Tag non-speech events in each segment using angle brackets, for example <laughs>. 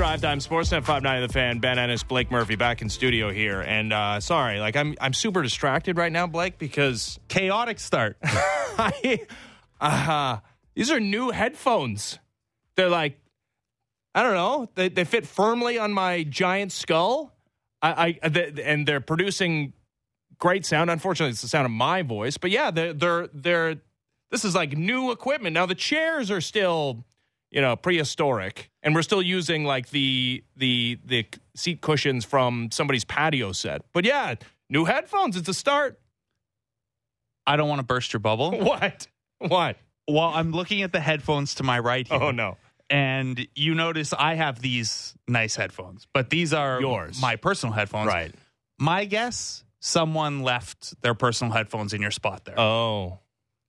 drive time, Sportsnet 59 the fan, Ben Ennis, Blake Murphy back in studio here. And uh, sorry, like I'm I'm super distracted right now, Blake, because Chaotic start. <laughs> I uh, these are new headphones. They're like I don't know, they they fit firmly on my giant skull. I, I and they're producing great sound. Unfortunately, it's the sound of my voice, but yeah, they're they're they're this is like new equipment. Now the chairs are still you know prehistoric and we're still using like the the the seat cushions from somebody's patio set but yeah new headphones it's a start I don't want to burst your bubble. <laughs> what what Well, I'm looking at the headphones to my right oh, here. oh no And you notice I have these nice headphones, but these are Yours. my personal headphones. right My guess, someone left their personal headphones in your spot there. oh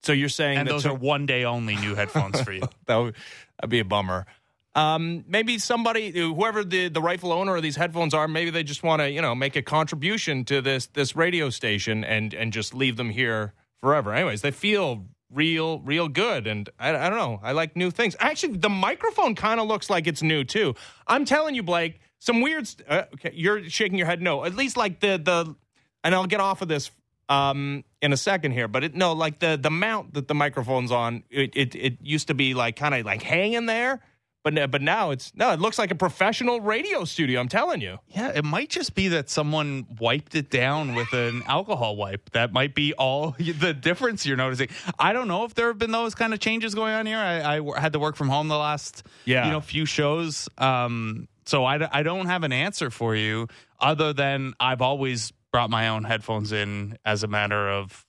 so you're saying and that those to- are one day only new headphones for you. <laughs> that would that'd be a bummer. Um, maybe somebody whoever the, the rightful owner of these headphones are maybe they just want to you know make a contribution to this this radio station and and just leave them here forever. Anyways they feel real real good and i, I don't know. I like new things. Actually the microphone kind of looks like it's new too. I'm telling you blake some weird st- uh, okay you're shaking your head no. At least like the the and i'll get off of this um, in a second here, but it, no, like the the mount that the microphone's on, it it, it used to be like kind of like hanging there, but but now it's no, it looks like a professional radio studio. I'm telling you. Yeah, it might just be that someone wiped it down with an alcohol wipe. That might be all <laughs> the difference you're noticing. I don't know if there have been those kind of changes going on here. I, I had to work from home the last Yeah. you know few shows, um, so I, I don't have an answer for you other than I've always brought my own headphones in as a matter of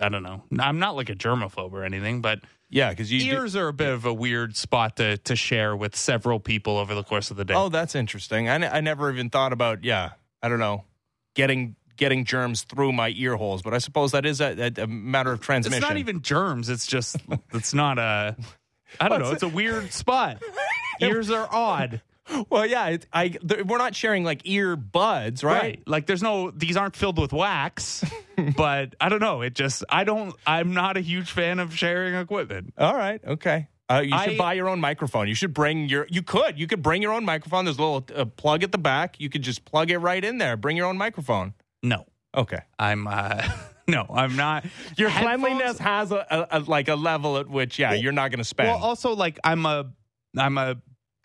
I don't know. I'm not like a germaphobe or anything, but Yeah, because you. do- ears are a bit of a weird spot to to share with several people over the course of the day. oh, that's interesting. I, I never even thought about. Yeah, I don't know, getting getting germs through my ear holes, but I suppose that is a, a, a matter of transmission. It's not even germs. It's just it's not a. I don't know. It's a weird spot. <laughs> Ears are odd, <laughs> Well, yeah, it, I th- we're not sharing like earbuds, right? right? Like there's no. These aren't filled with wax, <laughs> but I don't know. It just. I don't. I'm not a huge fan of sharing equipment. All right. Okay. Uh, you should I- buy your own microphone. You should bring your. You could. You could bring your own microphone. There's a little uh, plug at the back. You could just plug it right in there. Bring your own microphone. No, Okay. I'm. uh <laughs> No, I'm not. Your Headphones- cleanliness has a, a, a like a level at which, yeah, you're not going to spend. Well, also like I'm a. I'm a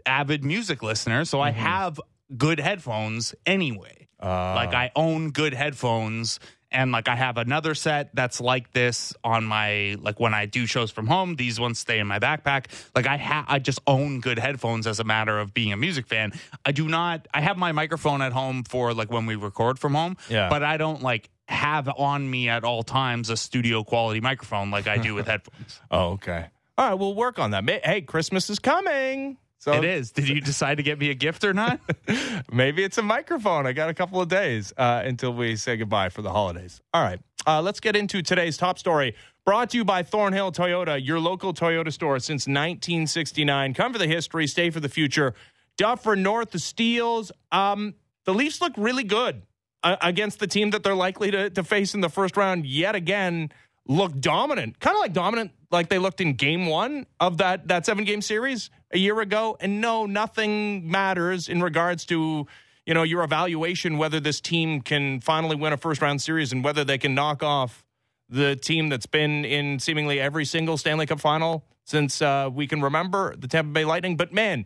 avid music listener, so I Mm-hmm. have good headphones anyway. Uh, like I own good headphones and like I have another set that's like this on my like when I do shows from home these ones stay in my backpack like I ha- I just own good headphones as a matter of being a music fan I do not I have my microphone at home for like when we record from home Yeah. but I don't like have on me at all times a studio quality microphone like I do with <laughs> headphones oh, okay. All right, we'll work on that. Hey, Christmas is coming. So it is did you decide to get me a gift or not <laughs> Maybe it's a microphone. I got a couple of days uh, until we say goodbye for the holidays. All right. Uh, let's get into today's top story. Brought to you by Thornhill Toyota, your local Toyota store since 1969. Come for the history, stay for the future. Duffer North, the Steeles. Um, the Leafs look really good uh, against the team that they're likely to, to face in the first round yet again. Look dominant, kind of like dominant, like they looked in game one of that that seven game series a year ago. And no, nothing matters in regards to you know your evaluation whether this team can finally win a first round series and whether they can knock off the team that's been in seemingly every single Stanley Cup final since uh, we can remember, the Tampa Bay Lightning. But man,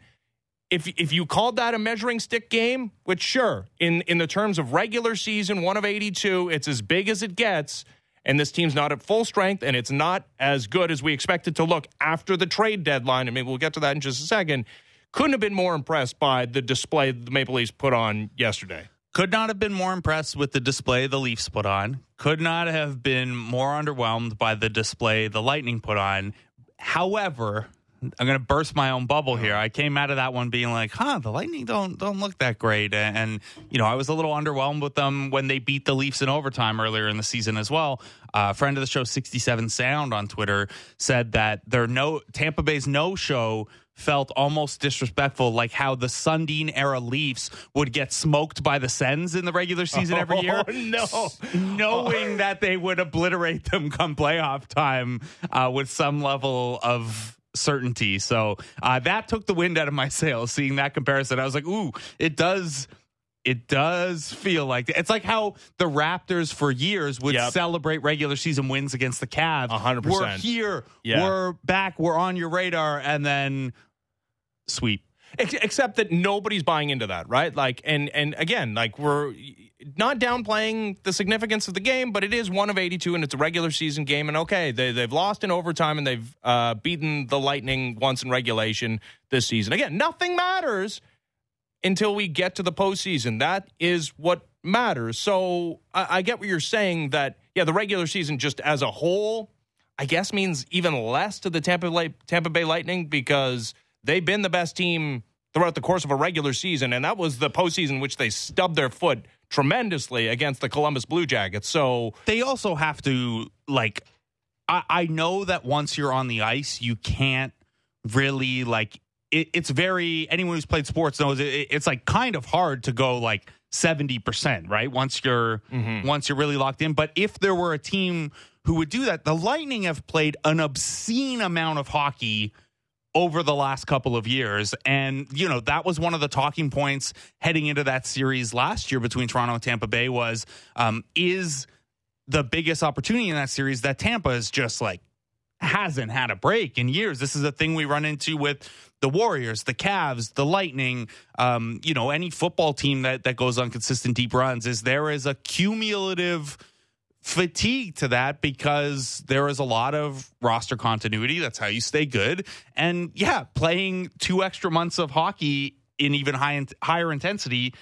if if you called that a measuring stick game, which sure, in in the terms of regular season, one of eighty two, it's as big as it gets. And this team's not at full strength, and it's not as good as we expected to look after the trade deadline. I mean, we'll get to that in just a second. Couldn't have been more impressed by the display the Maple Leafs put on yesterday. Could not have been more impressed with the display the Leafs put on. Could not have been more underwhelmed by the display the Lightning put on. However, I'm going to burst my own bubble here. I came out of that one being like, "Huh, the Lightning don't don't look that great," and, and you know, I was a little underwhelmed with them when they beat the Leafs in overtime earlier in the season as well. Uh, a friend of the show, 67 Sound on Twitter, said that their no Tampa Bay's no show felt almost disrespectful, like how the Sundin era Leafs would get smoked by the Sens in the regular season every year. Oh, <laughs> no. knowing that they would obliterate them come playoff time uh, with some level of certainty. So uh, that took the wind out of my <laughs> sails. Seeing that comparison, I was like, "Ooh, it does." It does feel like it's like how the Raptors for years would Yep. celebrate regular season wins against the Cavs. A hundred We're here. Yeah. We're back. We're on your radar, and then sweep. Except that nobody's buying into that, right? Like, and and again, like we're not downplaying the significance of the game, but it is one of 82, and it's a regular season game. And okay, they they've lost in overtime, and they've uh, beaten the Lightning once in regulation this season. Again, nothing matters until we get to the postseason. That is what matters. So I, I get what you're saying. That yeah, the regular season just as a whole, I guess means even less to the Tampa Bay, Tampa Bay Lightning because they've been the best team throughout the course of a regular season, and that was the postseason which they stubbed their foot tremendously against the Columbus Blue Jackets. So they also have to like I, I know that once you're on the ice you can't really like it, it's very anyone who's played sports knows it, it's like kind of hard to go like 70% right? Once you're mm-hmm. once you're really locked in. But if there were a team who would do that the lightning have played an obscene amount of hockey over the last couple of years. And, you know, that was one of the talking points heading into that series last year between Toronto and Tampa Bay was um, is the biggest opportunity in that series that Tampa is just like hasn't had a break in years. This is a thing we run into with the Warriors, the Cavs, the Lightning, um, you know, any football team that that goes on consistent deep runs is there is a cumulative fatigue to that because there is a lot of roster continuity. That's how you stay good. And yeah, playing two extra months of hockey in even high higher intensity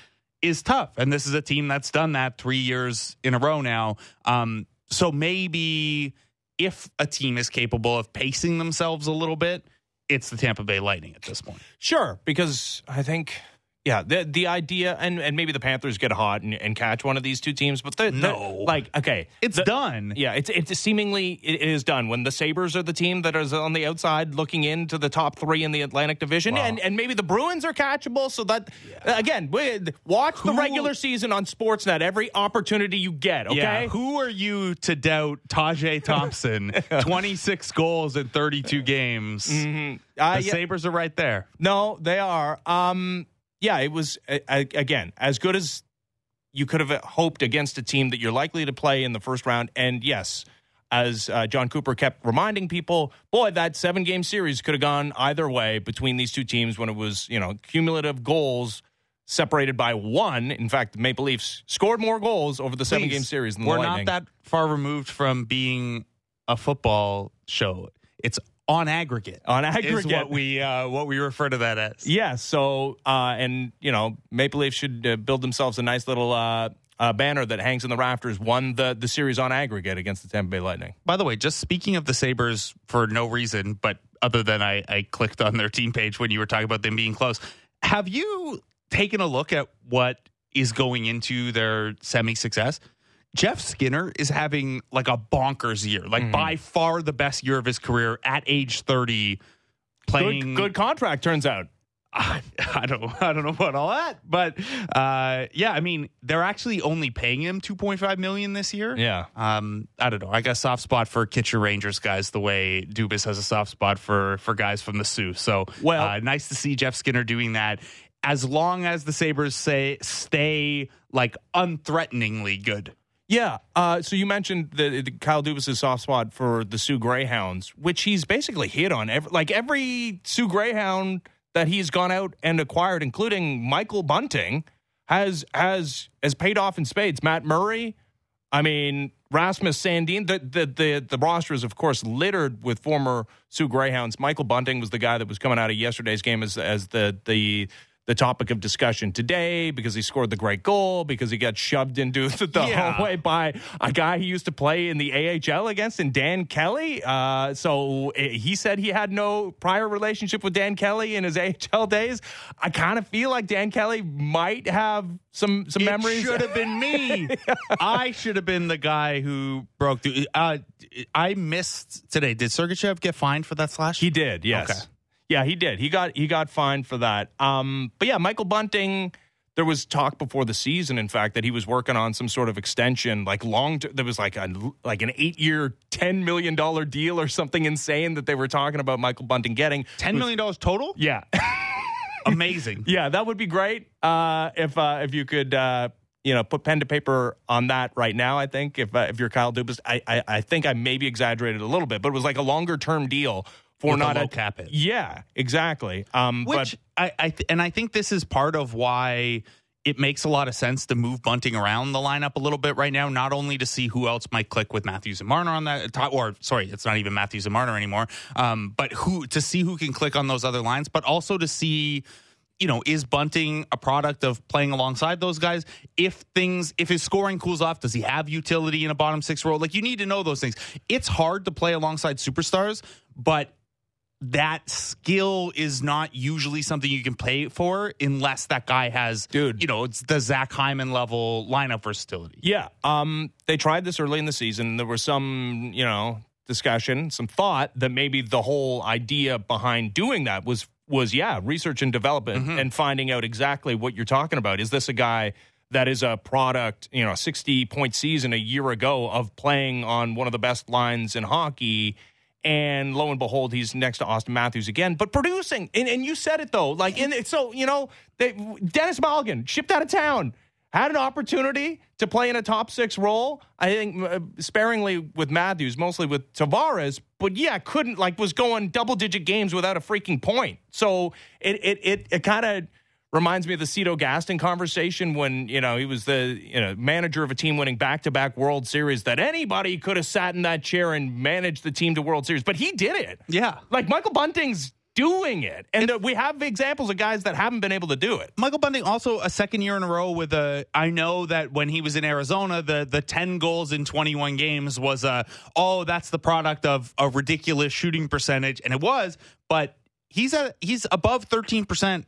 is tough. And this is a team that's done that three years in a row now. Um, so maybe if a team is capable of pacing themselves a little bit, it's the Tampa Bay Lightning at this point. Sure, because I think yeah, the the idea and and maybe the Panthers get hot and, and catch one of these two teams, but they're, they're- No. like okay, It's the- done. Yeah, it's it's seemingly it is done when the Sabres are the team that is on the outside looking into the top three in the Atlantic Division, and and maybe the Bruins are catchable. So that again, we, watch the regular season on Sportsnet every opportunity you get. Okay, Yeah. Who are you to doubt Tage Thompson? <laughs> 26 goals in 32 games. Uh, The yeah. Sabres are right there. No, they are. Um, yeah, it was uh, again as good as you could have hoped against a team that you're likely to play in the first round. And yes, as uh, Jon Cooper kept reminding people, boy, that seven game series could have gone either way between these two teams when it was you know cumulative goals separated by one. In fact, the Maple Leafs scored more goals over the seven game series than We're the not that far removed from being a football show. It's on aggregate. On Is aggregate. what we uh, what we refer to that as. Yeah. So, uh, and you know, Maple Leafs should uh, build themselves a nice little uh, uh, banner that hangs in the rafters. Won the the series on aggregate against the Tampa Bay Lightning. By the way, just speaking of the Sabres for no reason, but other than I, I clicked on their team page when you were talking about them being close, have you taken a look at what is going into their semi success? Jeff Skinner is having like a bonkers year, like by far the best year of his career at age 30, playing Good, good contract turns out. <laughs> I, I don't I don't know about all that, but uh, yeah, I mean they're actually only paying him 2.5 million this year. Yeah. Um, I don't know. I got a soft spot for Kitchener Rangers guys, the way Dubas has a soft spot for for guys from the Soo. So, Well- uh, nice to see Jeff Skinner doing that. As long as the Sabres say stay like unthreateningly good. Yeah. Uh, so you mentioned the, the Kyle Dubas' soft spot for the Soo Greyhounds, which he's basically hit on every like every Soo Greyhound that he's gone out and acquired, including Michael Bunting, has has has paid off in spades. Matt Murray, I mean Rasmus Sandin. The the the, the roster is of course littered with former Soo Greyhounds. Michael Bunting was the guy that was coming out of yesterday's game as as the the the topic of discussion today because he scored the great goal because he got shoved into <laughs> the, the Yeah. hallway by a guy he used to play in the AHL against in Dan Kelly. Uh, so eh, he said he had no prior relationship with Dan Kelly in his <laughs> AHL days. I kind of feel like Dan Kelly might have some some memories. should have been me. <laughs> I should have been the guy who broke the. Uh, I missed today. Did Sergachev get fined for that slash? He did, yes. Okay. Yeah, he did. He got he got fined for that. Um, but yeah, Michael Bunting, there was talk before the season, in fact, that he was working on some sort of extension, like long. There was like a like an eight year, ten million dollar deal or something insane that they were talking about Michael Bunting getting. Ten million dollars total? Yeah. <laughs> Amazing. <laughs> yeah, that would be great uh, if uh, if you could uh, you know put pen to paper on that right now. I think if uh, if you're Kyle Dubas, I, I, I think I maybe exaggerated a little bit, but it was like a longer term deal for not a cap hit. Yeah, exactly. Um, Which but I, I th- and I think this is part of why it makes a lot of sense to move Bunting around the lineup a little bit right now. Not only to see who else might click with Matthews and Marner on that, top, or sorry, it's not even Matthews and Marner anymore. Um, but who to see who can click on those other lines, but also to see. You know, is Bunting a product of playing alongside those guys? If things, if his scoring cools off, does he have utility in a bottom six role? Like, you need to know those things. It's hard to play alongside superstars, but that skill is not usually something you can pay for unless that guy has, Dude. you know, it's the Zach Hyman level lineup versatility. Yeah, um, they tried this early in the season. There was some, you know, discussion, some thought that maybe the whole idea behind doing that was was yeah, research and development and finding out exactly what you're talking about. Is this a guy that is a product, you know, a 60 point season a year ago of playing on one of the best lines in hockey? And lo and behold, he's next to Auston Matthews again, but producing. And, and you said it though, like, and so you know, they, Denis Malgin shipped out of town had an opportunity to play in a top six role. I think uh, sparingly with Matthews, mostly with Tavares, but yeah, couldn't like was going double digit games without a freaking point. So it it it, it kind of reminds me of the Cito Gaston conversation when you know he was the you know manager of a team winning back to back World Series that anybody could have sat in that chair and managed the team to World Series, but he did it. Yeah. Like Michael Bunting's doing it, and uh, we have examples of guys that haven't been able to do it. Michael Bunting also a second year in a row with a. I know that when he was in Arizona, the the ten goals in twenty one games was a. Oh, that's the product of a ridiculous shooting percentage, and it was. But he's at he's above thirteen percent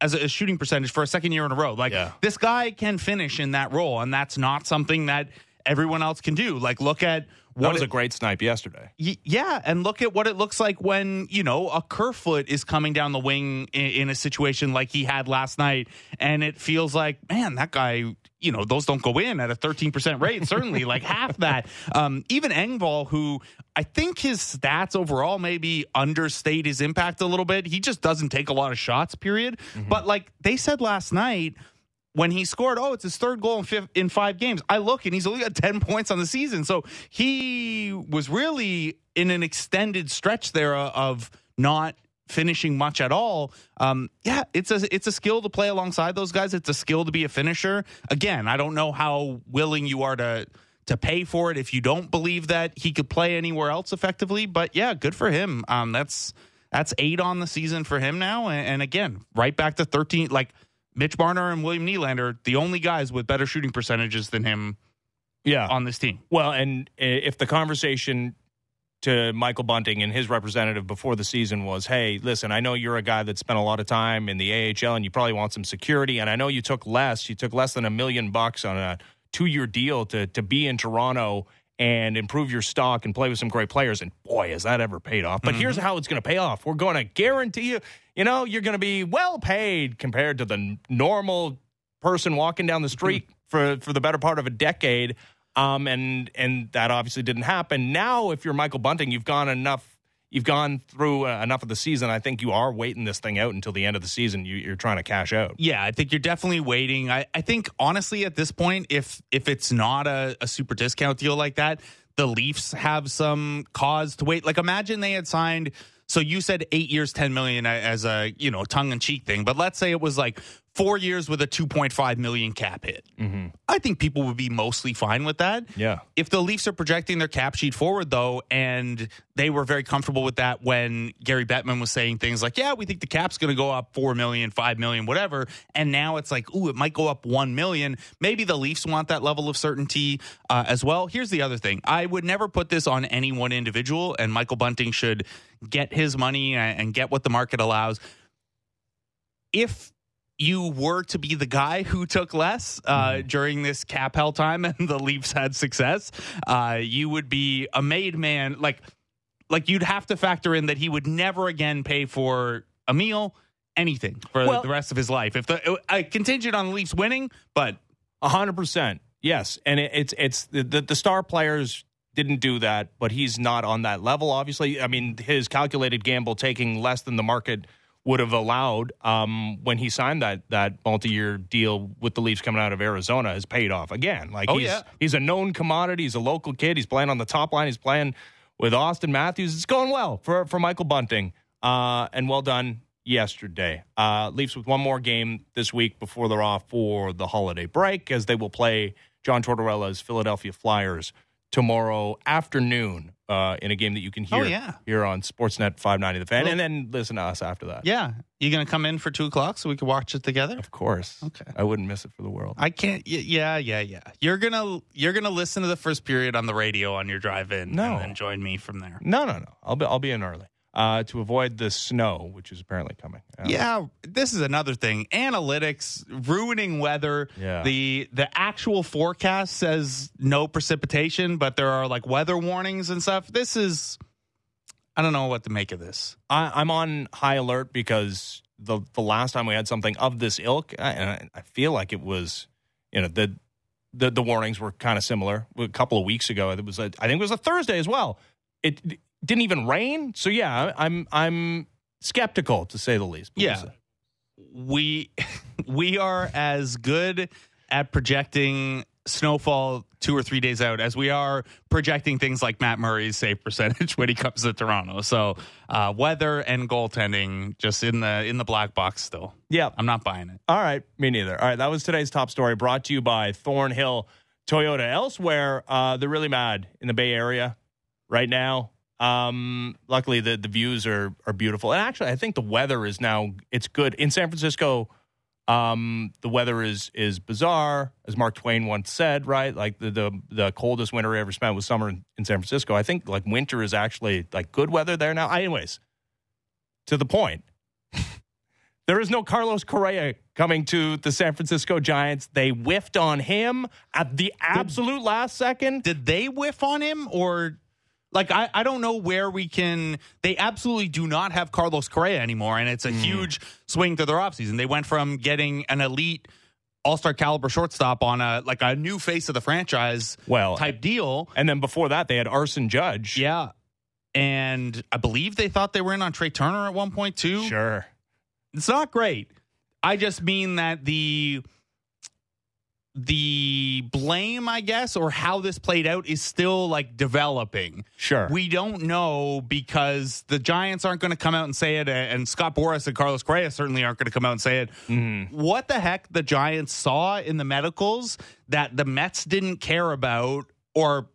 as a shooting percentage for a second year in a row. Like Yeah. this guy can finish in that role, and that's not something that everyone else can do. Like look at That what was it- a great snipe yesterday. Y- yeah, and look at what it looks like when you know a Kerfoot is coming down the wing in, in a situation like he had last night, and it feels like, man, that guy, you know, those don't go in at a thirteen percent rate. Certainly, like <laughs> half that. Um, even Engvall, who I think his stats overall maybe understate his impact a little bit. He just doesn't take a lot of shots. Period. But like they said last night when he scored, oh, it's his third goal in, fif- in five games. I look and he's only got <laughs> 10 points on the season. So he was really in an extended stretch there uh, of not finishing much at all. Um, yeah, it's a it's a skill to play alongside those guys. It's a skill to be a finisher. Again, I don't know how willing you are to to pay for it if you don't believe that he could play anywhere else effectively. But yeah, good for him. Um, that's that's eight on the season for him now. And, and again, right back to 13. Like Mitch Marner and William Nylander, the only guys with better shooting percentages than him Yeah. on this team. Well, and eh, if the conversation to Michael Bunting and his representative before the season was, "Hey, listen, I know you're a guy that spent a lot of time in the AHL and you probably want some security, and I know you took less. You took less than a million bucks on a two-year deal to to be in Toronto." And improve your stock and play with some great players. And boy, has that ever paid off. But here's how it's going to pay off. We're going to guarantee you, you know, you're going to be well paid compared to the normal person walking down the street for for the better part of a decade. Um, and and that obviously didn't happen. Now, if you're Michael Bunting, you've gone enough. You've gone through uh, enough of the season. I think you are waiting this thing out until the end of the season. You, you're trying to cash out. Yeah, I think you're definitely waiting. I, I think honestly at this point, if if it's not a, a super discount deal like that, the Leafs have some cause to wait. Like imagine they had signed. So you said eight years, ten million as a you know tongue in cheek thing, but let's say it was like four years with a two point five million cap hit. I think people would be mostly fine with that. Yeah. If the Leafs are projecting their cap sheet forward, though, and they were very comfortable with that when Gary Bettman was saying things like, yeah, we think the cap's going to go up 4 million, 5 million, whatever. And now it's like, ooh, it might go up 1 million. Maybe the Leafs want that level of certainty uh, as well. Here's the other thing I would never put this on any one individual, and Michael Bunting should get his money and and get what the market allows. If you were to be the guy who took less uh, during this cap hell time and the Leafs had success, uh, you would be a made man. Like, like you'd have to factor in that he would never again pay for a meal anything for Well- the rest of his life. If the a contingent on the Leafs winning, but A hundred percent. Yes, and it, it's it's the, the the star players didn't do that, but he's not on that level. Obviously, I mean his calculated gamble taking less than the market would have allowed um, when he signed that that multi year deal with the Leafs coming out of Arizona has paid off again. Like Oh, he's yeah. he's a known commodity. He's a local kid. He's playing on the top line. He's playing with Auston Matthews. It's going well for for Michael Bunting, uh, and well done yesterday. Uh, Leafs with one more game this week before they're off for the holiday break, as they will play John Tortorella's Philadelphia Flyers tomorrow afternoon uh, in a game that you can hear Oh, yeah. here on Sportsnet 590 The Fan, Well- and then listen to us after that. yeah, you gonna come in for two o'clock so we can watch it together? Of course. Okay. I wouldn't miss it for the world. I can't. y- Yeah, yeah, yeah. You're gonna you're gonna listen to the first period on the radio on your drive in, No. and then join me from there. No, no, no. I'll be I'll be in early uh, to avoid the snow, which is apparently coming. Uh, Yeah, this is another thing. Analytics ruining weather. Yeah. The the actual forecast says no precipitation, but there are like weather warnings and stuff. This is I don't know what to make of this. I, I'm on high alert because the the last time we had something of this ilk, I- and I, I feel like it was, you know, the the, the warnings were kind of similar. A couple of weeks ago, it was a, I think it was a Thursday as well. It didn't even rain, so yeah, I'm I'm skeptical to say the least. Yeah. We <laughs> we are as good at projecting snowfall two or three days out as we are projecting things like Matt Murray's save percentage <laughs> when he comes to Toronto. So uh, weather and goaltending just in the in the black box still. yeah. I'm not buying it. All right, me neither. All right, that was today's top story brought to you by Thornhill Toyota. Elsewhere, uh, they're really mad in the Bay Area right now. Um, luckily, the the views are are beautiful, and actually, I think the weather is now it's good in San Francisco. Um, the weather is is bizarre, as Mark Twain once said. Right, like the the, the coldest winter I ever spent was summer in, in San Francisco. I think like winter is actually like good weather there now. Anyways, to the point. <laughs> There is no Carlos Correa coming to the San Francisco Giants. They whiffed on him at the absolute last second. Did they whiff on him or like I, I don't know where we can they absolutely do not have Carlos Correa anymore and it's a mm. huge swing to their offseason. They went from getting an elite all-star caliber shortstop on a like a new face of the franchise Well, type deal. and then before that, they had Aaron Judge. Yeah. And I believe they thought they were in on Trea Turner at one point too. Sure. It's not great. I just mean that the the blame, I guess, or how this played out is still like developing. Sure. We don't know because the Giants aren't going to come out and say it, and Scott Boras and Carlos Correa certainly aren't going to come out and say it. Mhm. What the heck the Giants saw in the medicals that the Mets didn't care about or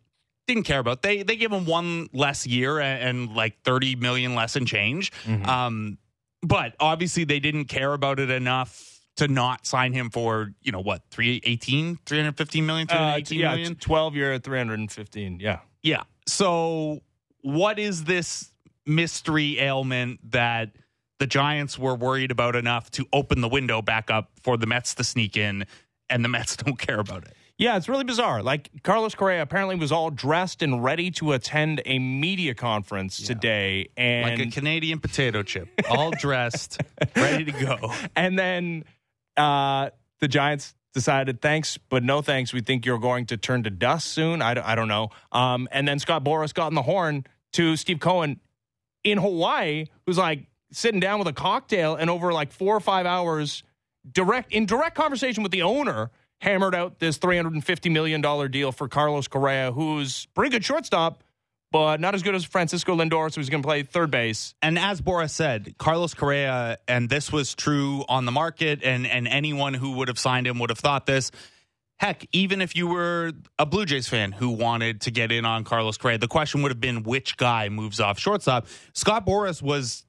didn't care about. They they give him one less year and, and like 30 million less in change. Mhm. Um, but obviously they didn't care about it enough to not sign him for, you know, what, 318, 315 million, Uh, yeah, million? 12 year 315. Yeah. Yeah. So, what is this mystery ailment that the Giants were worried about enough to open the window back up for the Mets to sneak in, and the Mets <laughs> don't care about it? Yeah, it's really bizarre. Like Carlos Correa apparently was all dressed and ready to attend a media conference today, and Like a Canadian potato chip, all dressed, <laughs> ready to go. And then uh, the Giants decided, thanks, but no thanks. We think you're going to turn to dust soon. I, don't- I don't know. Um, and then Scott Boras got in the horn to Steve Cohen in Hawaii, who's like sitting down with a cocktail and over like four or five hours, direct in direct conversation with the owner, hammered out this $350 million deal for Carlos Correa, who's pretty good shortstop, but not as good as Francisco Lindor, so he's going to play third base. And as Boras said, Carlos Correa, and this was true on the market, and, and anyone who would have signed him would have thought this. Heck, even if you were a Blue Jays fan who wanted to get in on Carlos Correa, the question would have been which guy moves off shortstop. Scott Boras was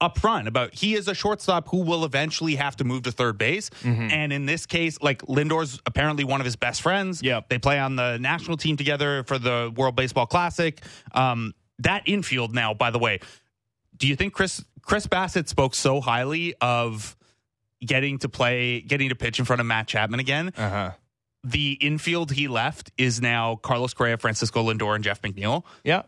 upfront about he is a shortstop who will eventually have to move to third base. And in this case, like Lindor's apparently one of his best friends. Yep. They play on the national team together for the World Baseball Classic. Um, that infield now, by the way, do you think Chris Chris Bassitt spoke so highly of getting to play, getting to pitch in front of Matt Chapman again? Uh huh. The infield he left is now Carlos Correa, Francisco Lindor, and Jeff McNeil. Yeah.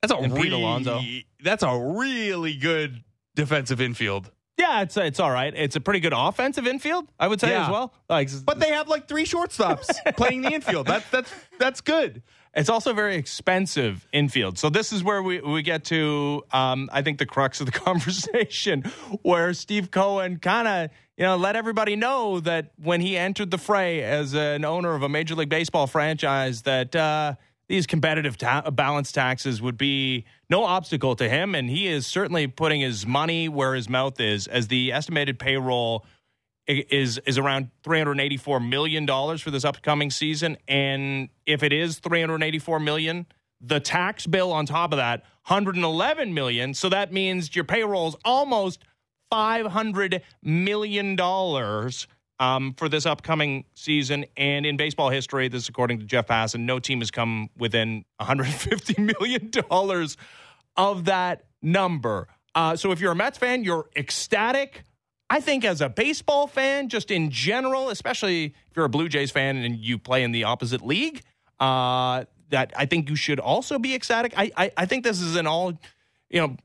That's a And Pete really, Alonso. That's a really good defensive infield. Yeah, it's it's all right. It's a pretty good offensive infield, I would say Yeah. as well. Like, But they have like three shortstops <laughs> playing the infield. That's that's that's good. It's also very expensive infield. So this is where we, we get to, um, I think, the crux of the <laughs> conversation, where Steve Cohen kind of, you know, let everybody know that when he entered the fray as an owner of a Major League Baseball franchise, that uh, these competitive ta- balance taxes would be no obstacle to him, and he is certainly putting his money where his mouth is, as the estimated payroll is is around 384 million dollars for this upcoming season and if it is 384 million the tax bill on top of that 111 million so that means your payroll is almost 500 million dollars um, for this upcoming season. And in baseball history this is according to Jeff Passan no team has come within 150 <laughs> million dollars of that number. Uh, so if you're a Mets fan you're ecstatic. I think as a baseball fan, just in general, especially if you're a Blue Jays fan and you play in the opposite league, uh, that I think you should also be ecstatic. I, I, I think this is an all, you know,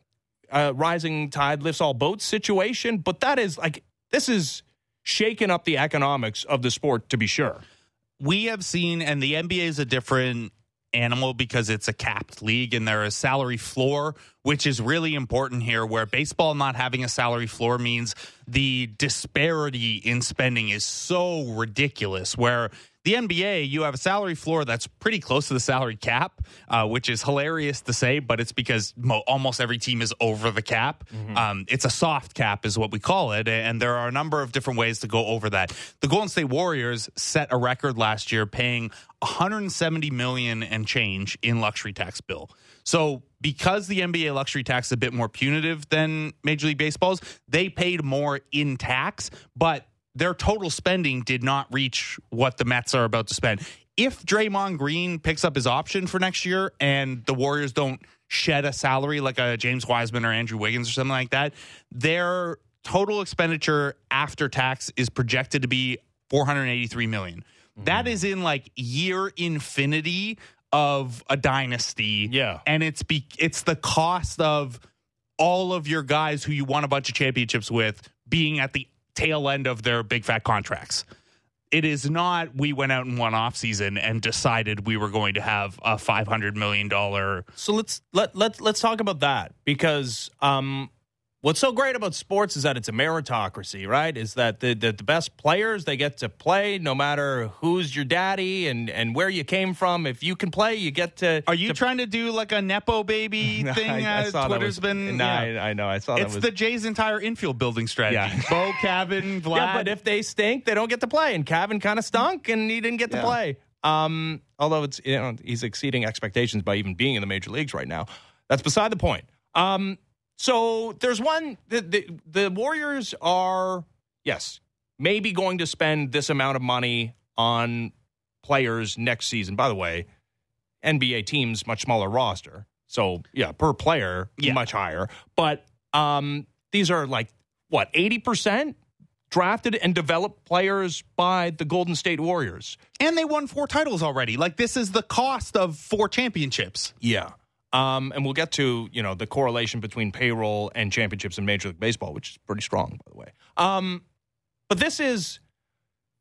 uh, rising tide lifts all boats situation, but that is like, this is shaking up the economics of the sport to be sure. we have seen, and the NBA is a different animal because it's a capped league and there is salary floor, which is really important here. Where baseball not having a salary floor means the disparity in spending is so ridiculous. Where the NBA, you have a salary floor that's pretty close to the salary cap, uh, which is hilarious to say, but it's because mo- almost every team is over the cap. Um, it's a soft cap, is what we call it, and there are a number of different ways to go over that. The Golden State Warriors set a record last year, paying 170 million and change in luxury tax bill. So, because the NBA luxury tax is a bit more punitive than Major League Baseball's, they paid more in tax, but their total spending did not reach what the Mets are about to spend. If Draymond Green picks up his option for next year and the Warriors don't shed a salary like a James Wiseman or Andrew Wiggins or something like that, their total expenditure after tax is projected to be 483 million. That mm-hmm. is in like year infinity of a dynasty. Yeah. And it's be it's the cost of all of your guys who you won a bunch of championships with being at the tail end of their big fat contracts. It is not we went out in one off season and decided we were going to have a five hundred million dollar So let's let let let's talk about that because um, what's so great about sports is that it's a meritocracy, right? Is that the, the the best players they get to play no matter who's your daddy and and where you came from. If you can play, you get to. Are you to, trying to do like a nepo baby <laughs> thing? I, I uh, Twitter's was, been. No, yeah. I, I know. I saw that It's was. the Jays' entire infield building strategy. Yeah. <laughs> Bo, Cavan, Vlad. <laughs> yeah, but if they stink, they don't get to play. And Cavan kind of stunk, and he didn't get to play. Um, although it's you know he's exceeding expectations by even being in the major leagues right now. That's beside the point. Um, so there's one. The, the the Warriors are yes maybe going to spend this amount of money on players next season. By the way, NBA teams much smaller roster, so yeah, per player Yeah. much higher. But um, these are like what eighty percent drafted and developed players by the Golden State Warriors. and they won four titles already. Like this is the cost of four championships. Yeah. Um, and we'll get to you know the correlation between payroll and championships in Major League Baseball, which is pretty strong, by the way. Um, but this is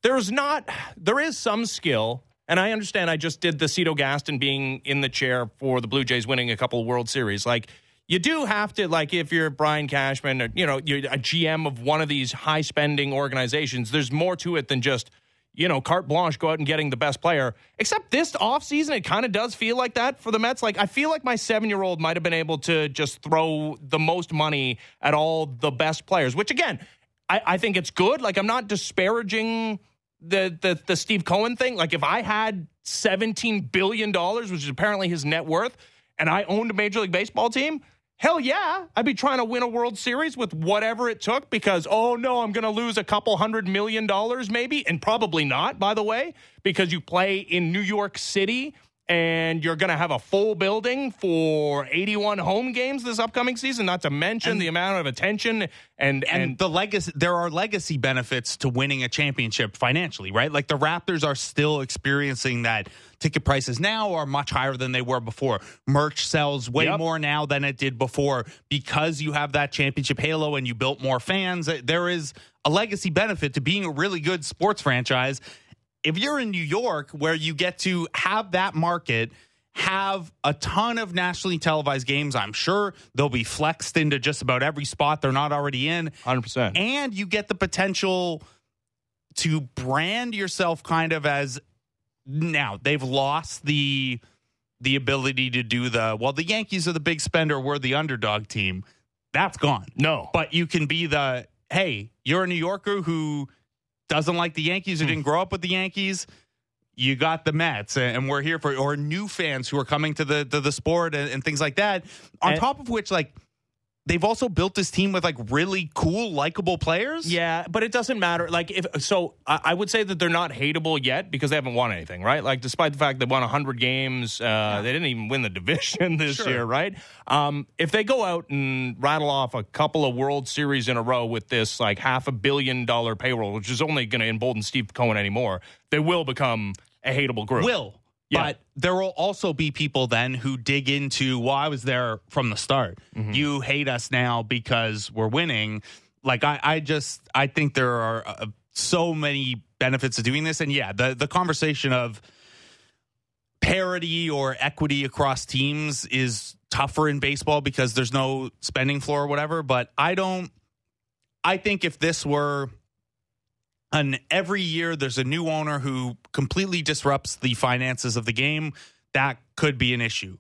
there's not there is some skill, and I understand. I just did the Cito Gaston being in the chair for the Blue Jays winning a couple World Series. Like you do have to like if you're Brian Cashman or you know you're a GM of one of these high spending organizations. There's more to it than just you know, carte blanche, go out and getting the best player. Except this offseason, it kind of does feel like that for the Mets. Like, I feel like my seven year old might have been able to just throw the most money at all the best players, which again, I, I think it's good. Like, I'm not disparaging the, the, the Steve Cohen thing. Like, if I had $17 billion, which is apparently his net worth, and I owned a Major League Baseball team, Hell yeah, I'd be trying to win a World Series with whatever it took because, oh no, I'm going to lose a couple hundred million dollars maybe, and probably not, by the way, because you play in New York City and you're going to have a full building for 81 home games this upcoming season. Not to mention And- the amount of attention and and, and, the legacy there are legacy benefits to winning a championship financially right like the raptors are still experiencing that ticket prices now are much higher than they were before merch sells way Yep. more now than it did before because you have that championship halo and you built more fans there is a legacy benefit to being a really good sports franchise if you're in New York where you get to have that market have a ton of nationally televised games i'm sure they'll be flexed into just about every spot they're not already in 100%. and you get the potential to brand yourself kind of as now they've lost the the ability to do the well the yankees are the big spender we're the underdog team that's gone no. but you can be the hey you're a new yorker who doesn't like the yankees or hmm. didn't grow up with the yankees you got the Mets, and we're here for or new fans who are coming to the to the sport and, and things like that. On And- top of which, like they've also built this team with like really cool, likable players. Yeah, but it doesn't matter. Like if so, I, I would say that they're not hateable yet because they haven't won anything, right? Like despite the fact they won hundred games, uh, they didn't even win the division <laughs> this Sure. year, right? Um, if they go out and rattle off a couple of World Series in a row with this like half a billion dollar payroll, which is only going to embolden Steve Cohen anymore, they will become a hateable group. will. Yeah. But there will also be people then who dig into, well, I was there from the start. You hate us now because we're winning. Like, I, I just, I think there are uh, so many benefits of doing this. And yeah, the, the conversation of parity or equity across teams is tougher in baseball because there's no spending floor or whatever. But I don't, I think if this were and every year there's a new owner who completely disrupts the finances of the game that could be an issue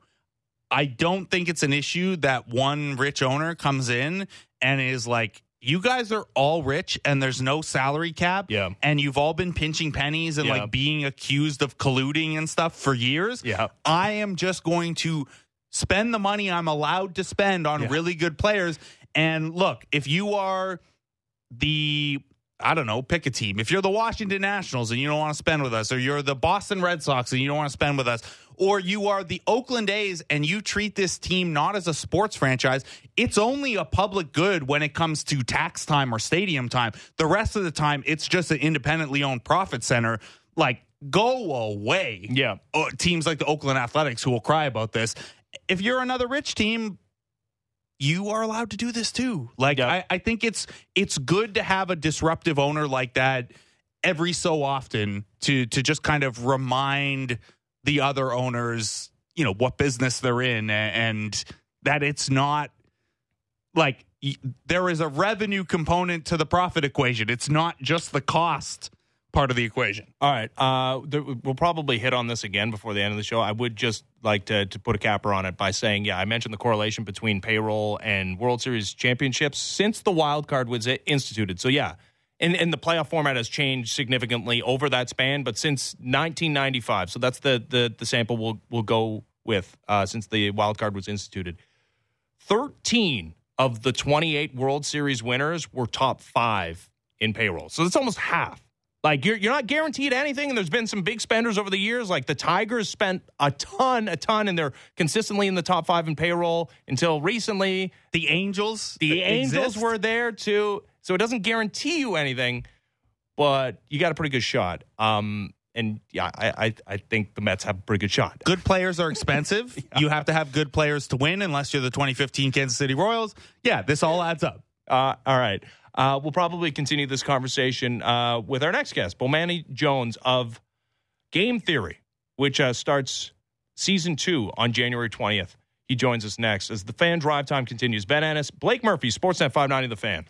i don't think it's an issue that one rich owner comes in and is like you guys are all rich and there's no salary cap Yeah. and you've all been pinching pennies and Yeah. like being accused of colluding and stuff for years Yeah. i am just going to spend the money i'm allowed to spend on Yeah. really good players and look if you are the I don't know, pick a team. If you're the Washington Nationals and you don't want to spend with us, or you're the Boston Red Sox and you don't want to spend with us, or you are the Oakland A's and you treat this team not as a sports franchise, it's only a public good when it comes to tax time or stadium time. The rest of the time, it's just an independently owned profit center. Like, go away. Yeah. Oh, teams like the Oakland Athletics who will cry about this. If you're another rich team, you are allowed to do this too. Like Yeah. I, I think it's it's good to have a disruptive owner like that every so often to to just kind of remind the other owners, you know, what business they're in and that it's not like y- there is a revenue component to the profit equation. It's not just the cost part of the equation. All right. Uh, there, we'll probably hit on this again before the end of the show. I would just like to, to put a capper on it by saying, yeah, I mentioned the correlation between payroll and World Series championships since the wild card was instituted. So, yeah, and, and the playoff format has changed significantly over that span, but since 1995, so that's the, the, the sample we'll, we'll go with uh, since the wild card was instituted. 13 of the 28 World Series winners were top five in payroll. So that's almost half. Like you're you're not guaranteed anything, and there's been some big spenders over the years. Like the Tigers spent a ton, a ton, and they're consistently in the top five in payroll until recently. The Angels, The Angels exist. were there too, so it doesn't guarantee you anything, but you got a pretty good shot. Um, and yeah, I I, I think the Mets have a pretty good shot. good players are expensive. <laughs> You have to have good players to win, unless you're the 2015 Kansas City Royals. Yeah, this all adds up. Uh, all right. Uh, we'll probably continue this conversation uh, with our next guest, Bomani Jones of Game Theory, which uh, starts season two on January 20th. He joins us next as the fan drive time continues. Ben Ennis, Blake Murphy, Sportsnet 590 The Fan.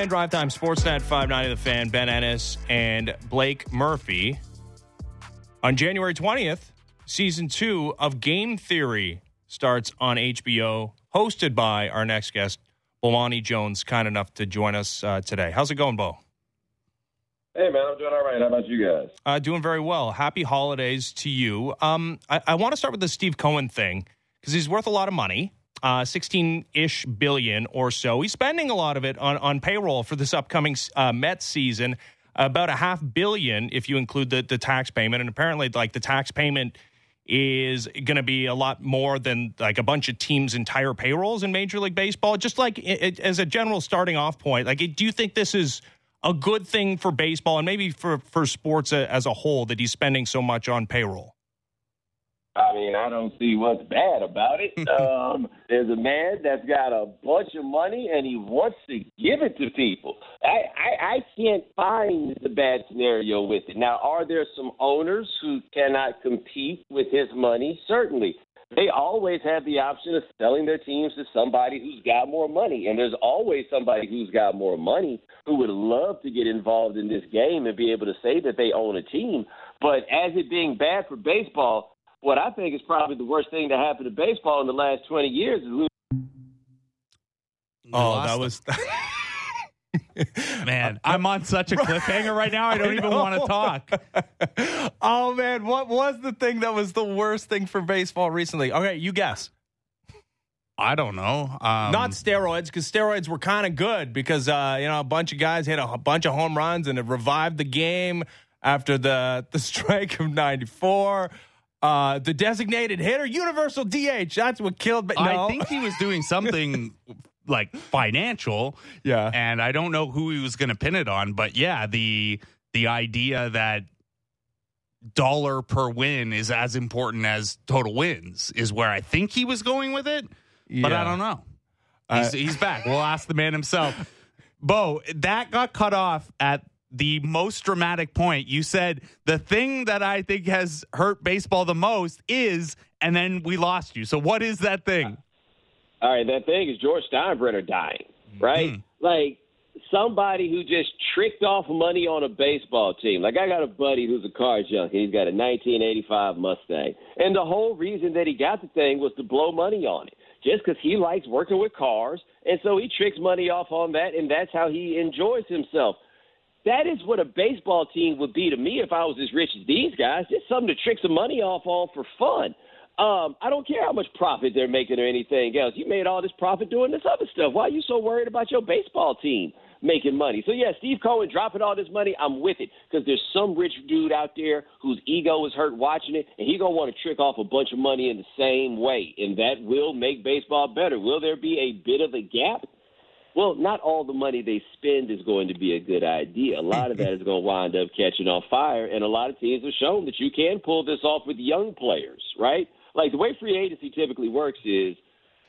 Fan Drive Time, Sportsnet 590 The Fan, Ben Ennis and Blake Murphy. On January 20th, season two of Game Theory starts on HBO. hosted by our next guest, Bomani Jones, kind enough to join us uh, today. How's it going, Bo? Hey man, I'm doing all right. How about you guys? Uh, doing very well. Happy holidays to you. Um, I, I want to start with the Steve Cohen thing because he's worth a lot of money, uh, sixteen-ish billion or so. He's spending a lot of it on on payroll for this upcoming uh, Mets season, about a half billion if you include the the tax payment, and apparently, like the tax payment is going to be a lot more than like a bunch of teams' entire payrolls in Major League Baseball. Just like it, it, as a general starting off point, like, do you think this is a good thing for baseball and maybe for for sports as a whole that he's spending so much on payroll? I mean, I don't see what's bad about it. <laughs> um, there's a man that's got a bunch of money and he wants to give it to people. I, I, I can't find the bad scenario with it. Now, are there some owners who cannot compete with his money? Certainly. They always have the option of selling their teams to somebody who's got more money. And there's always somebody who's got more money who would love to get involved in this game and be able to say that they own a team. But as it being bad for baseball, what I think is probably the worst thing to happen to baseball in the last 20 years is losing. Oh, that was. <laughs> man, I'm on such a cliffhanger right now. I don't I even want to talk. <laughs> oh man, what was the thing that was the worst thing for baseball recently? Okay, you guess. I don't know. Um, Not steroids, because steroids were kind of good because uh, you know a bunch of guys hit a bunch of home runs and it revived the game after the the <laughs> strike of '94. Uh, the designated hitter, universal DH. That's what killed. But no. I think he was doing something <laughs> like financial. Yeah. And I don't know who he was going to pin it on, but yeah, the the idea that dollar per win is as important as total wins is where I think he was going with it. Yeah. But I don't know. He's, uh, he's back. <laughs> We'll ask the man himself. <laughs> Bo, that got cut off at the most dramatic point. You said the thing that I think has hurt baseball the most is, and then we lost you. So what is that thing? All right, that thing is George Steinbrenner dying, right? Mm-hmm. Like somebody who just tricked off money on a baseball team. Like I got a buddy who's a car junkie. He's got a 1985 Mustang, and the whole reason that he got the thing was to blow money on it, just because he likes working with cars, and so he tricks money off on that, and that's how he enjoys himself. That is what a baseball team would be to me if I was as rich as these guys. Just something to trick some money off on for fun. Um, I don't care how much profit they're making or anything else. You made all this profit doing this other stuff. Why are you so worried about your baseball team making money? So yeah, Steve Cohen dropping all this money, I'm with it because there's some rich dude out there whose ego is hurt watching it, and he gonna want to trick off a bunch of money in the same way, and that will make baseball better. Will there be a bit of a gap? Well, not all the money they spend is going to be a good idea. A lot of that is going to wind up catching on fire, and a lot of teams have shown that you can pull this off with young players, right? Like the way free agency typically works is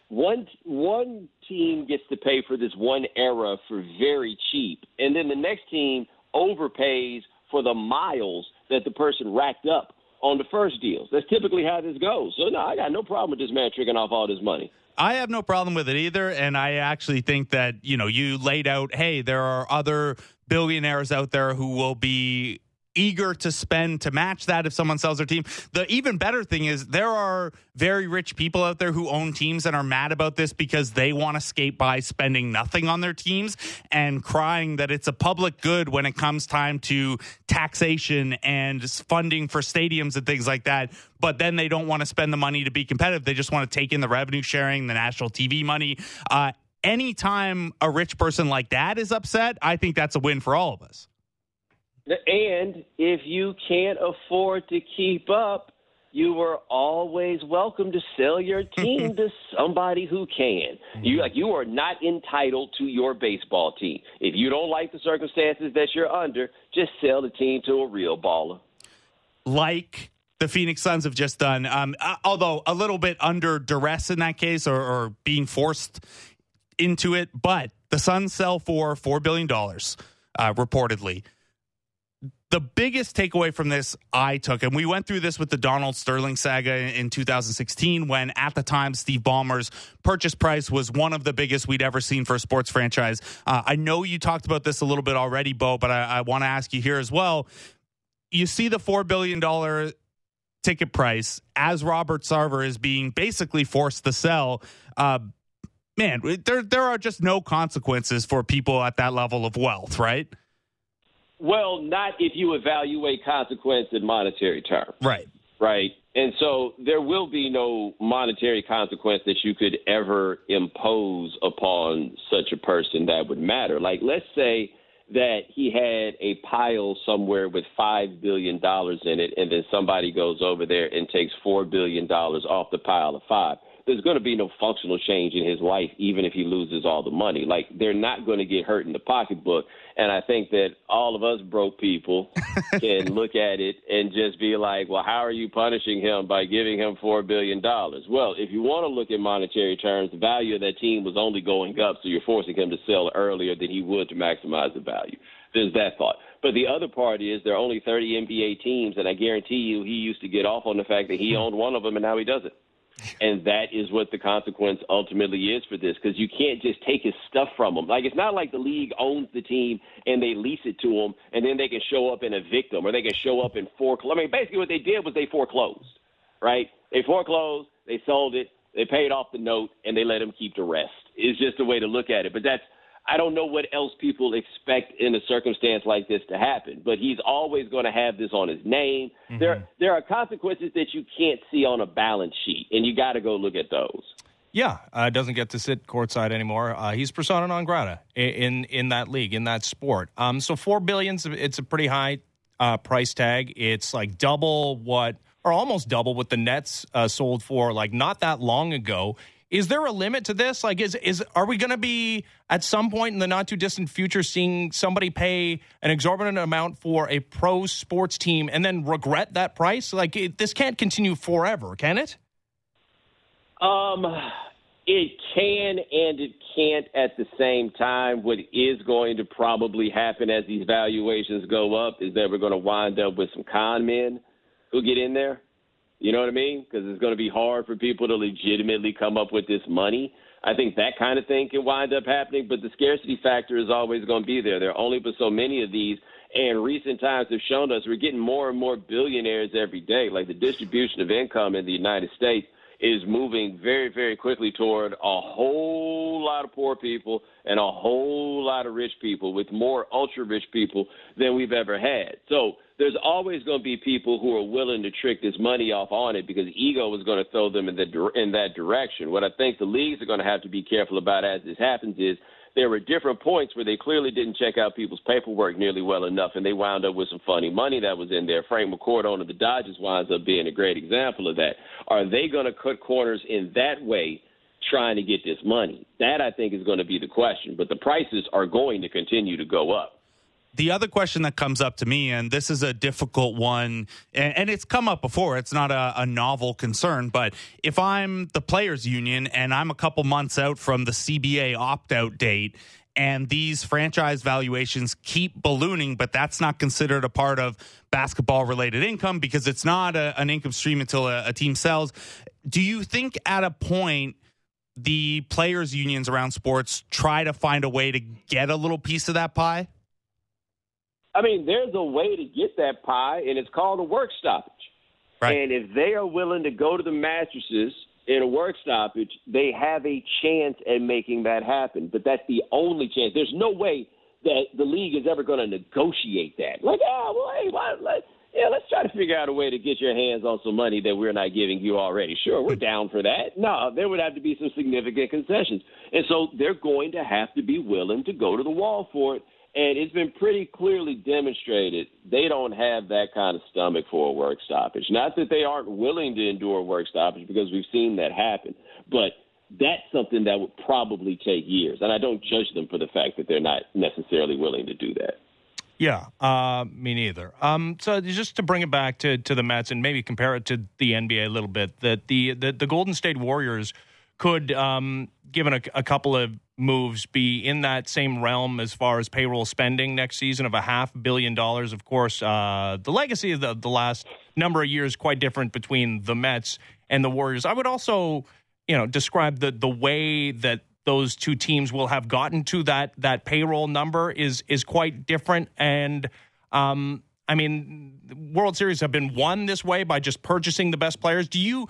one one team gets to pay for this one era for very cheap, and then the next team overpays for the miles that the person racked up on the first deals. That's typically how this goes. So no, I got no problem with this man tricking off all this money. I have no problem with it either. And I actually think that, you know, you laid out, hey, there are other billionaires out there who will be eager to spend to match that if someone sells their team. The even better thing is there are very rich people out there who own teams and are mad about this because they want to skate by spending nothing on their teams and crying that it's a public good when it comes time to taxation and funding for stadiums and things like that. But then they don't want to spend the money to be competitive. They just want to take in the revenue sharing, the national TV money. Uh, anytime a rich person like that is upset, I think that's a win for all of us. And if you can't afford to keep up, you are always welcome to sell your team <laughs> to somebody who can. You like you are not entitled to your baseball team. If you don't like the circumstances that you're under, just sell the team to a real baller. Like the Phoenix Suns have just done, um, uh, although a little bit under duress in that case or, or being forced into it. But the Suns sell for $4 billion, uh, reportedly the biggest takeaway from this I took, and we went through this with the Donald Sterling saga in 2016, when at the time Steve Ballmer's purchase price was one of the biggest we'd ever seen for a sports franchise. Uh, I know you talked about this a little bit already, Bo, but I, I want to ask you here as well. You see the $4 billion ticket price as Robert Sarver is being basically forced to sell. Uh, man, there there are just no consequences for people at that level of wealth, right? Well, not if you evaluate consequence in monetary terms. Right. Right. And so there will be no monetary consequence that you could ever impose upon such a person that would matter. Like, let's say that he had a pile somewhere with $5 billion in it, and then somebody goes over there and takes $4 billion off the pile of five there's going to be no functional change in his life, even if he loses all the money. Like they're not going to get hurt in the pocketbook. And I think that all of us broke people <laughs> can look at it and just be like, well, how are you punishing him by giving him $4 billion? Well, if you want to look at monetary terms, the value of that team was only going up, so you're forcing him to sell earlier than he would to maximize the value. There's that thought. But the other part is there are only 30 NBA teams, and I guarantee you he used to get off on the fact that he owned one of them, and now he doesn't and that is what the consequence ultimately is for this because you can't just take his stuff from him. Like it's not like the league owns the team and they lease it to him and then they can show up and evict them or they can show up and foreclose. I mean, basically what they did was they foreclosed, right? They foreclosed, they sold it, they paid off the note, and they let him keep the rest. It's just a way to look at it. But that's I don't know what else people expect in a circumstance like this to happen, but he's always going to have this on his name. Mm-hmm. There, there are consequences that you can't see on a balance sheet, and you got to go look at those. Yeah, uh, doesn't get to sit courtside anymore. Uh, he's persona non grata in, in, in that league, in that sport. Um, so four billions, it's a pretty high uh, price tag. It's like double what, or almost double what the Nets uh, sold for, like not that long ago. Is there a limit to this? Like, is is are we going to be at some point in the not too distant future seeing somebody pay an exorbitant amount for a pro sports team and then regret that price? Like, it, this can't continue forever, can it? Um, it can and it can't at the same time. What is going to probably happen as these valuations go up is that we're going to wind up with some con men who get in there you know what I mean? Because it's going to be hard for people to legitimately come up with this money. I think that kind of thing can wind up happening, but the scarcity factor is always going to be there. There are only but so many of these, and recent times have shown us we're getting more and more billionaires every day. Like the distribution of income in the United States is moving very, very quickly toward a whole lot of poor people and a whole lot of rich people, with more ultra rich people than we've ever had. So there's always going to be people who are willing to trick this money off on it because ego is going to throw them in, the, in that direction. What I think the leagues are going to have to be careful about as this happens is there were different points where they clearly didn't check out people's paperwork nearly well enough, and they wound up with some funny money that was in there. Frank McCourt, owner of the Dodgers, winds up being a great example of that. Are they going to cut corners in that way? Trying to get this money. That I think is going to be the question. But the prices are going to continue to go up the other question that comes up to me, and this is a difficult one, and, and it's come up before, it's not a, a, novel concern, but if I'm the players' union and I'm a couple months out from the CBA opt out date, and these franchise valuations keep ballooning, but that's not considered a part of basketball related income because it's not a, an income stream until a, a team sells. Do you think at a point, the players' unions around sports try to find a way to get a little piece of that pie? I mean, there's a way to get that pie, and it's called a work stoppage. Right. And if they are willing to go to the mattresses in a work stoppage, they have a chance at making that happen. But that's the only chance. There's no way that the league is ever going to negotiate that. Like, oh, well, hey, why, let, yeah, let's try to figure out a way to get your hands on some money that we're not giving you already. Sure, we're down for that. No, there would have to be some significant concessions. And so they're going to have to be willing to go to the wall for it. And it's been pretty clearly demonstrated they don't have that kind of stomach for a work stoppage. Not that they aren't willing to endure a work stoppage because we've seen that happen, but that's something that would probably take years. And I don't judge them for the fact that they're not necessarily willing to do that. Yeah, uh, me neither. Um, so just to bring it back to, to the Mets and maybe compare it to the NBA a little bit, that the the, the Golden State Warriors could, um, given a, a couple of moves be in that same realm as far as payroll spending next season of a half billion dollars. Of course, uh, the legacy of the, the last number of years quite different between the Mets and the Warriors. I would also, you know, describe the the way that those two teams will have gotten to that that payroll number is is quite different and. Um, I mean, World Series have been won this way by just purchasing the best players. Do you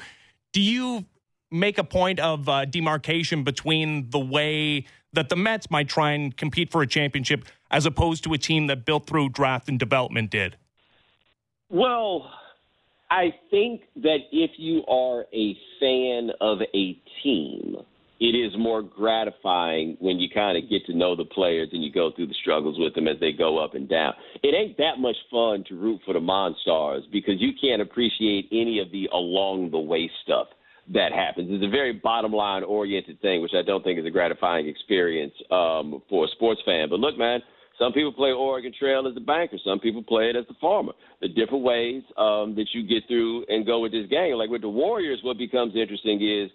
do you make a point of uh, demarcation between the way that the Mets might try and compete for a championship as opposed to a team that built through draft and development did? Well, I think that if you are a fan of a team, it is more gratifying when you kind of get to know the players and you go through the struggles with them as they go up and down. It ain't that much fun to root for the Monstars because you can't appreciate any of the along the way stuff that happens. It's a very bottom line oriented thing, which I don't think is a gratifying experience um, for a sports fan. But look, man, some people play Oregon Trail as a banker. Some people play it as a farmer. The different ways um, that you get through and go with this game. Like with the Warriors, what becomes interesting is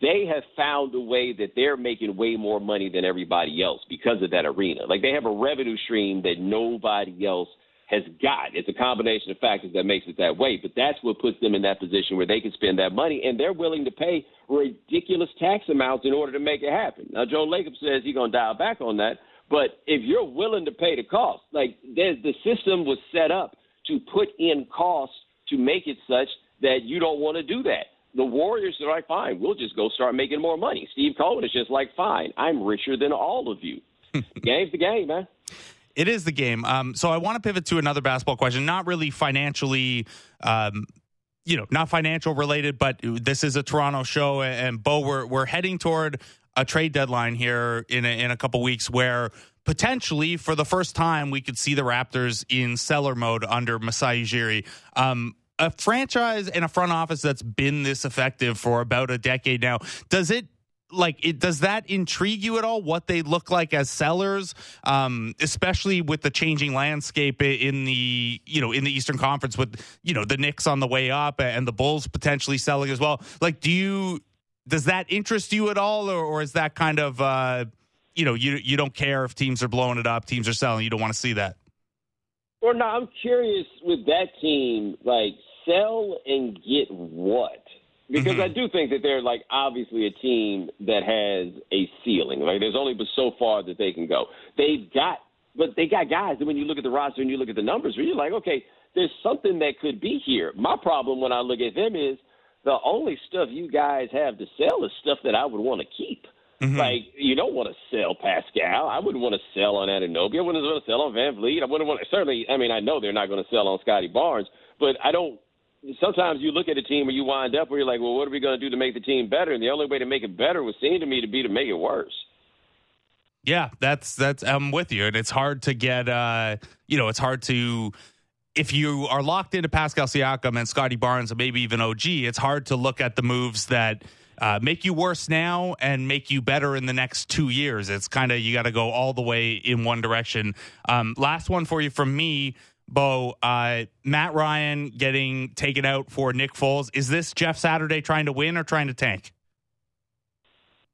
they have found a way that they're making way more money than everybody else because of that arena. Like they have a revenue stream that nobody else has got. It's a combination of factors that makes it that way, but that's what puts them in that position where they can spend that money and they're willing to pay ridiculous tax amounts in order to make it happen. Now, Joe Lacob says he's going to dial back on that, but if you're willing to pay the cost, like the system was set up to put in costs to make it such that you don't want to do that the Warriors are like, fine, we'll just go start making more money. Steve Cohen is just like, fine, I'm richer than all of you. <laughs> Game's the game, man. It is the game. Um, so I want to pivot to another basketball question, not really financially. Um, you know, not financial related, but this is a Toronto show, and Bo, we're we're heading toward a trade deadline here in a, in a couple weeks where potentially for the first time we could see the Raptors in seller mode under Masai Ujiri. Um, a franchise and a front office that's been this effective for about a decade now, does it like it does that intrigue you at all what they look like as sellers? Um, especially with the changing landscape in the you know in the eastern conference with you know the Knicks on the way up and the bulls potentially selling as well. Like do you does that interest you at all or, or is that kind of uh, you know you you don't care if teams are blowing it up teams are selling you don't want to see that? Well no i'm curious with that team like sell and get what? Because mm-hmm. I do think that they're like obviously a team that has a ceiling. Like there's only but so far that they can go. They've got, but they got guys. And when you look at the roster and you look at the numbers, you're like, okay, there's something that could be here. My problem when I look at them is the only stuff you guys have to sell is stuff that I would want to keep. Mm-hmm. Like you don't want to sell Pascal. I wouldn't want to sell on Anunoby. I wouldn't want to sell on VanVleet. I wouldn't want to, certainly. I mean, I know they're not going to sell on Scotty Barnes, but I don't sometimes you look at a team where you wind up where you're like, well, what are we going to do to make the team better? And the only way to make it better would seem to me to be to make it worse. Yeah, that's that's I'm with you, and it's hard to get. uh You know, it's hard to if you are locked into Pascal Siakam and Scotty Barnes and maybe even OG. It's hard to look at the moves that. Uh, make you worse now and make you better in the next two years. It's kind of you got to go all the way in one direction. Um, last one for you from me. Bo, uh, Matt Ryan getting taken out for Nick Foles. Is this Jeff Saturday trying to win or trying to tank?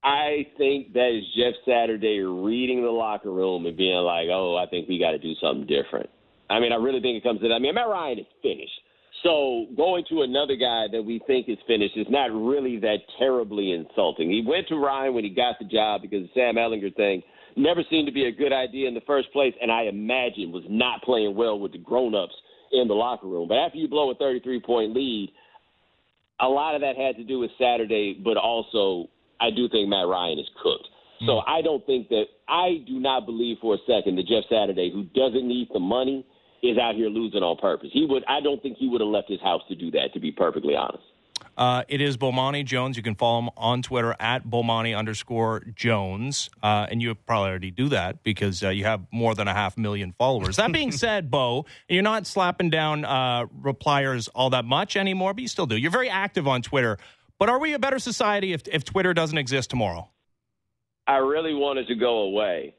I think that is Jeff Saturday reading the locker room and being like, "Oh, I think we got to do something different." I mean, I really think it comes to that. I mean, Matt Ryan is finished. So going to another guy that we think is finished is not really that terribly insulting. He went to Ryan when he got the job because the Sam Ehlinger thing never seemed to be a good idea in the first place, and I imagine was not playing well with the grown-ups in the locker room. But after you blow a 33-point lead, a lot of that had to do with Saturday, but also I do think Matt Ryan is cooked. So hmm. I don't think that I do not believe for a second that Jeff Saturday, who doesn't need the money, is out here losing on purpose. He would. I don't think he would have left his house to do that. To be perfectly honest. Uh, it is Bomani Jones. You can follow him on Twitter at Bomani underscore Jones. Uh, and you probably already do that because uh, you have more than a half million followers. That being <laughs> said, Bo, you're not slapping down uh, repliers all that much anymore, but you still do. You're very active on Twitter. But are we a better society if, if Twitter doesn't exist tomorrow? I really wanted to go away.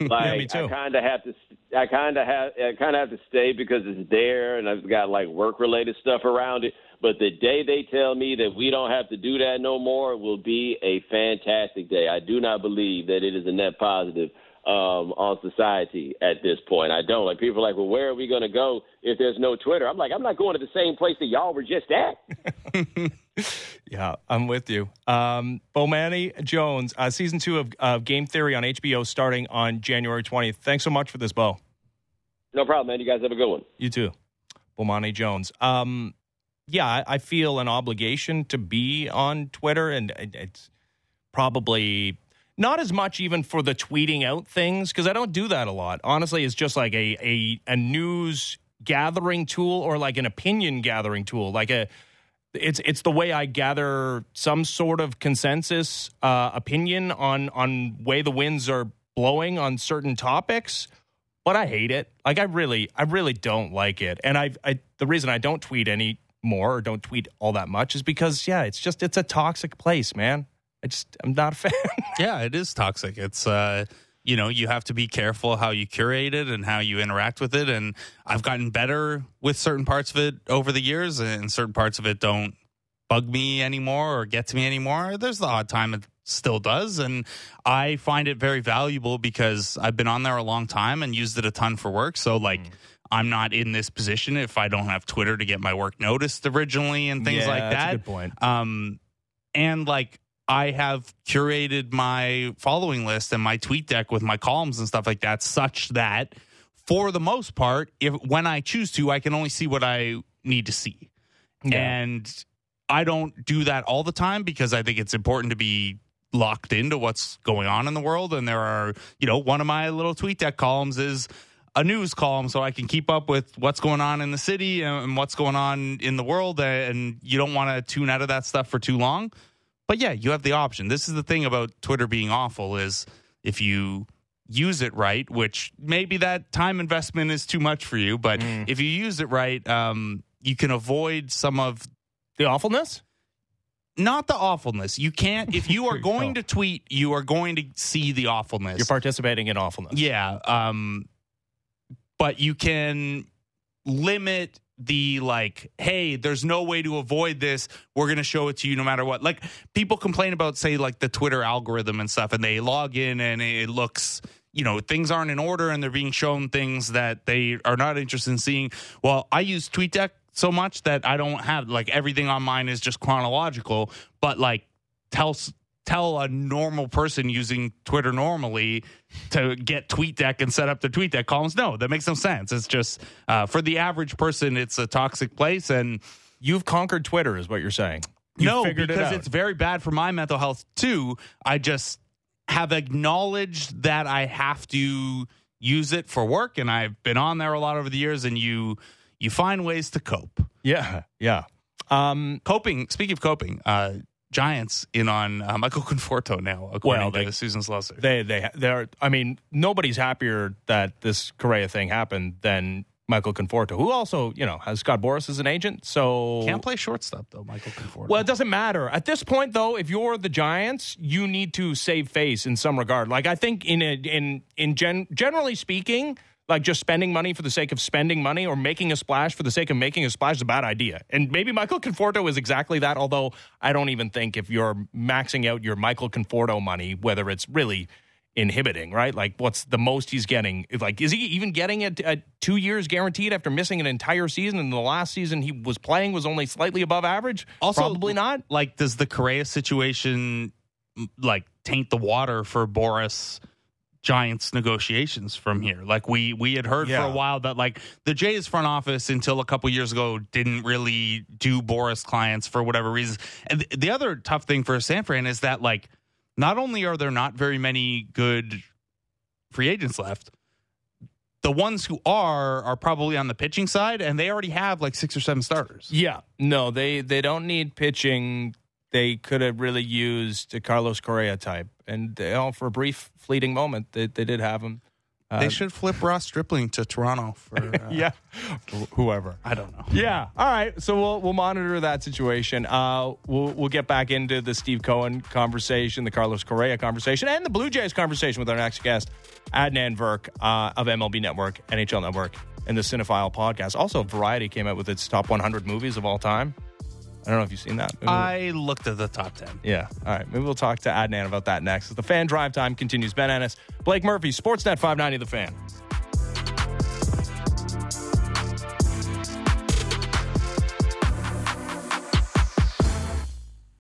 Like <laughs> yeah, me too. I kind of have to. I kind of have. I kind of have to stay because it's there, and I've got like work related stuff around it. But the day they tell me that we don't have to do that no more will be a fantastic day. I do not believe that it is a net positive um, on society at this point. I don't. Like people are like, well, where are we going to go if there's no Twitter? I'm like, I'm not going to the same place that y'all were just at. <laughs> yeah, I'm with you. Um, Bomani Jones, uh, season two of uh, Game Theory on HBO starting on January 20th. Thanks so much for this, Bo. No problem, man. You guys have a good one. You too. Bomani Jones. Um, yeah, I, feel an obligation to be on Twitter, and it's probably not as much even for the tweeting out things because I don't do that a lot. Honestly, it's just like a a, a news gathering tool or like an opinion gathering tool, like a it's it's the way I gather some sort of consensus uh, opinion on on way the winds are blowing on certain topics. But I hate it. Like I really, I really don't like it. And I, I the reason I don't tweet any more or don't tweet all that much is because yeah, it's just it's a toxic place, man. I just I'm not a <laughs> fan. Yeah, it is toxic. It's uh you know, you have to be careful how you curate it and how you interact with it and I've gotten better with certain parts of it over the years and certain parts of it don't bug me anymore or get to me anymore. There's the odd time it still does and I find it very valuable because I've been on there a long time and used it a ton for work. So like I'm not in this position if I don't have Twitter to get my work noticed originally and things Yeah, like that. that's a good point. Um, and like I have curated my following list and my tweet deck with my columns and stuff like that, such that for the most part, if when I choose to, I can only see what I need to see. Yeah. And I don't do that all the time because I think it's important to be locked into what's going on in the world. And there are, you know, one of my little tweet deck columns is a news column so I can keep up with what's going on in the city and what's going on in the world. And you don't want to tune out of that stuff for too long. But yeah, you have the option. This is the thing about Twitter being awful is if you use it right, which maybe that time investment is too much for you, but if you use it right, um, you can avoid some of the awfulness. not the awfulness. You can't if you <laughs> are going to tweet, you are going to see the awfulness. You're participating in awfulness. Yeah. Um, but you can limit the like, hey, there's no way to avoid this. We're going to show it to you no matter what. Like people complain about, say, like the Twitter algorithm and stuff, and they log in and it looks, you know, things aren't in order and they're being shown things that they are not interested in seeing. Well, I use TweetDeck so much that I don't have like everything on mine is just chronological, but like tell tell a normal person using Twitter normally to get TweetDeck and set up their TweetDeck columns. No, that makes no sense. It's just uh, for the average person, it's a toxic place, and You've conquered Twitter, is what you're saying. You no, because it it's very bad for my mental health too. I just have acknowledged that I have to use it for work, and I've been on there a lot over the years. And you you find ways to cope. yeah, yeah. Um, Coping. Speaking of coping, uh, Giants in on uh, Michael Conforto now, according Well, they- to Susan Slusser. they they they're. I mean, nobody's happier that this Correa thing happened than Michael Conforto, who also you know has Scott Boras as an agent. So Can't play shortstop though, Michael Conforto. Well, it doesn't matter at this point, though. If you're the Giants, you need to save face in some regard. Like I think in a, in in gen, generally speaking, like just spending money for the sake of spending money or making a splash for the sake of making a splash is a bad idea. And maybe Michael Conforto is exactly that. Although I don't even think if you're maxing out your Michael Conforto money, whether it's really inhibiting, right? Like, what's the most he's getting? Like, is he even getting a, a two years guaranteed after missing an entire season? And the last season he was playing was only slightly above average. Also, probably not. like, does the Correa situation like taint the water for Boras Giants negotiations from here? Like we we had heard Yeah. for a while that like the Jays front office until a couple years ago didn't really do Boras clients for whatever reasons. And th- the other tough thing for San Fran is that like not only are there not very many good free agents left. The ones who are are probably on the pitching side, and they already have like six or seven starters. Yeah, no, they they don't need pitching. They could have really used a Carlos Correa type, and they, oh, for a brief, fleeting moment, they, they did have him. Uh, They should flip Ross Stripling to Toronto for <laughs> uh, yeah, Wh- whoever. I don't know. Yeah. All right. So we'll we'll monitor that situation. Uh, we'll we'll get back into the Steve Cohen conversation, the Carlos Correa conversation, and the Blue Jays conversation with our next guest, Adnan Virk uh, of MLB Network, NHL Network, and the Cinephile podcast. Also, Variety came out with its top 100 movies of all time. I don't know if you've seen that. Maybe- I looked at the top ten. yeah. All right. Maybe we'll talk to Adnan about that next. As the fan drive time continues, Ben Ennis, Blake Murphy, Sportsnet 590, The Fan.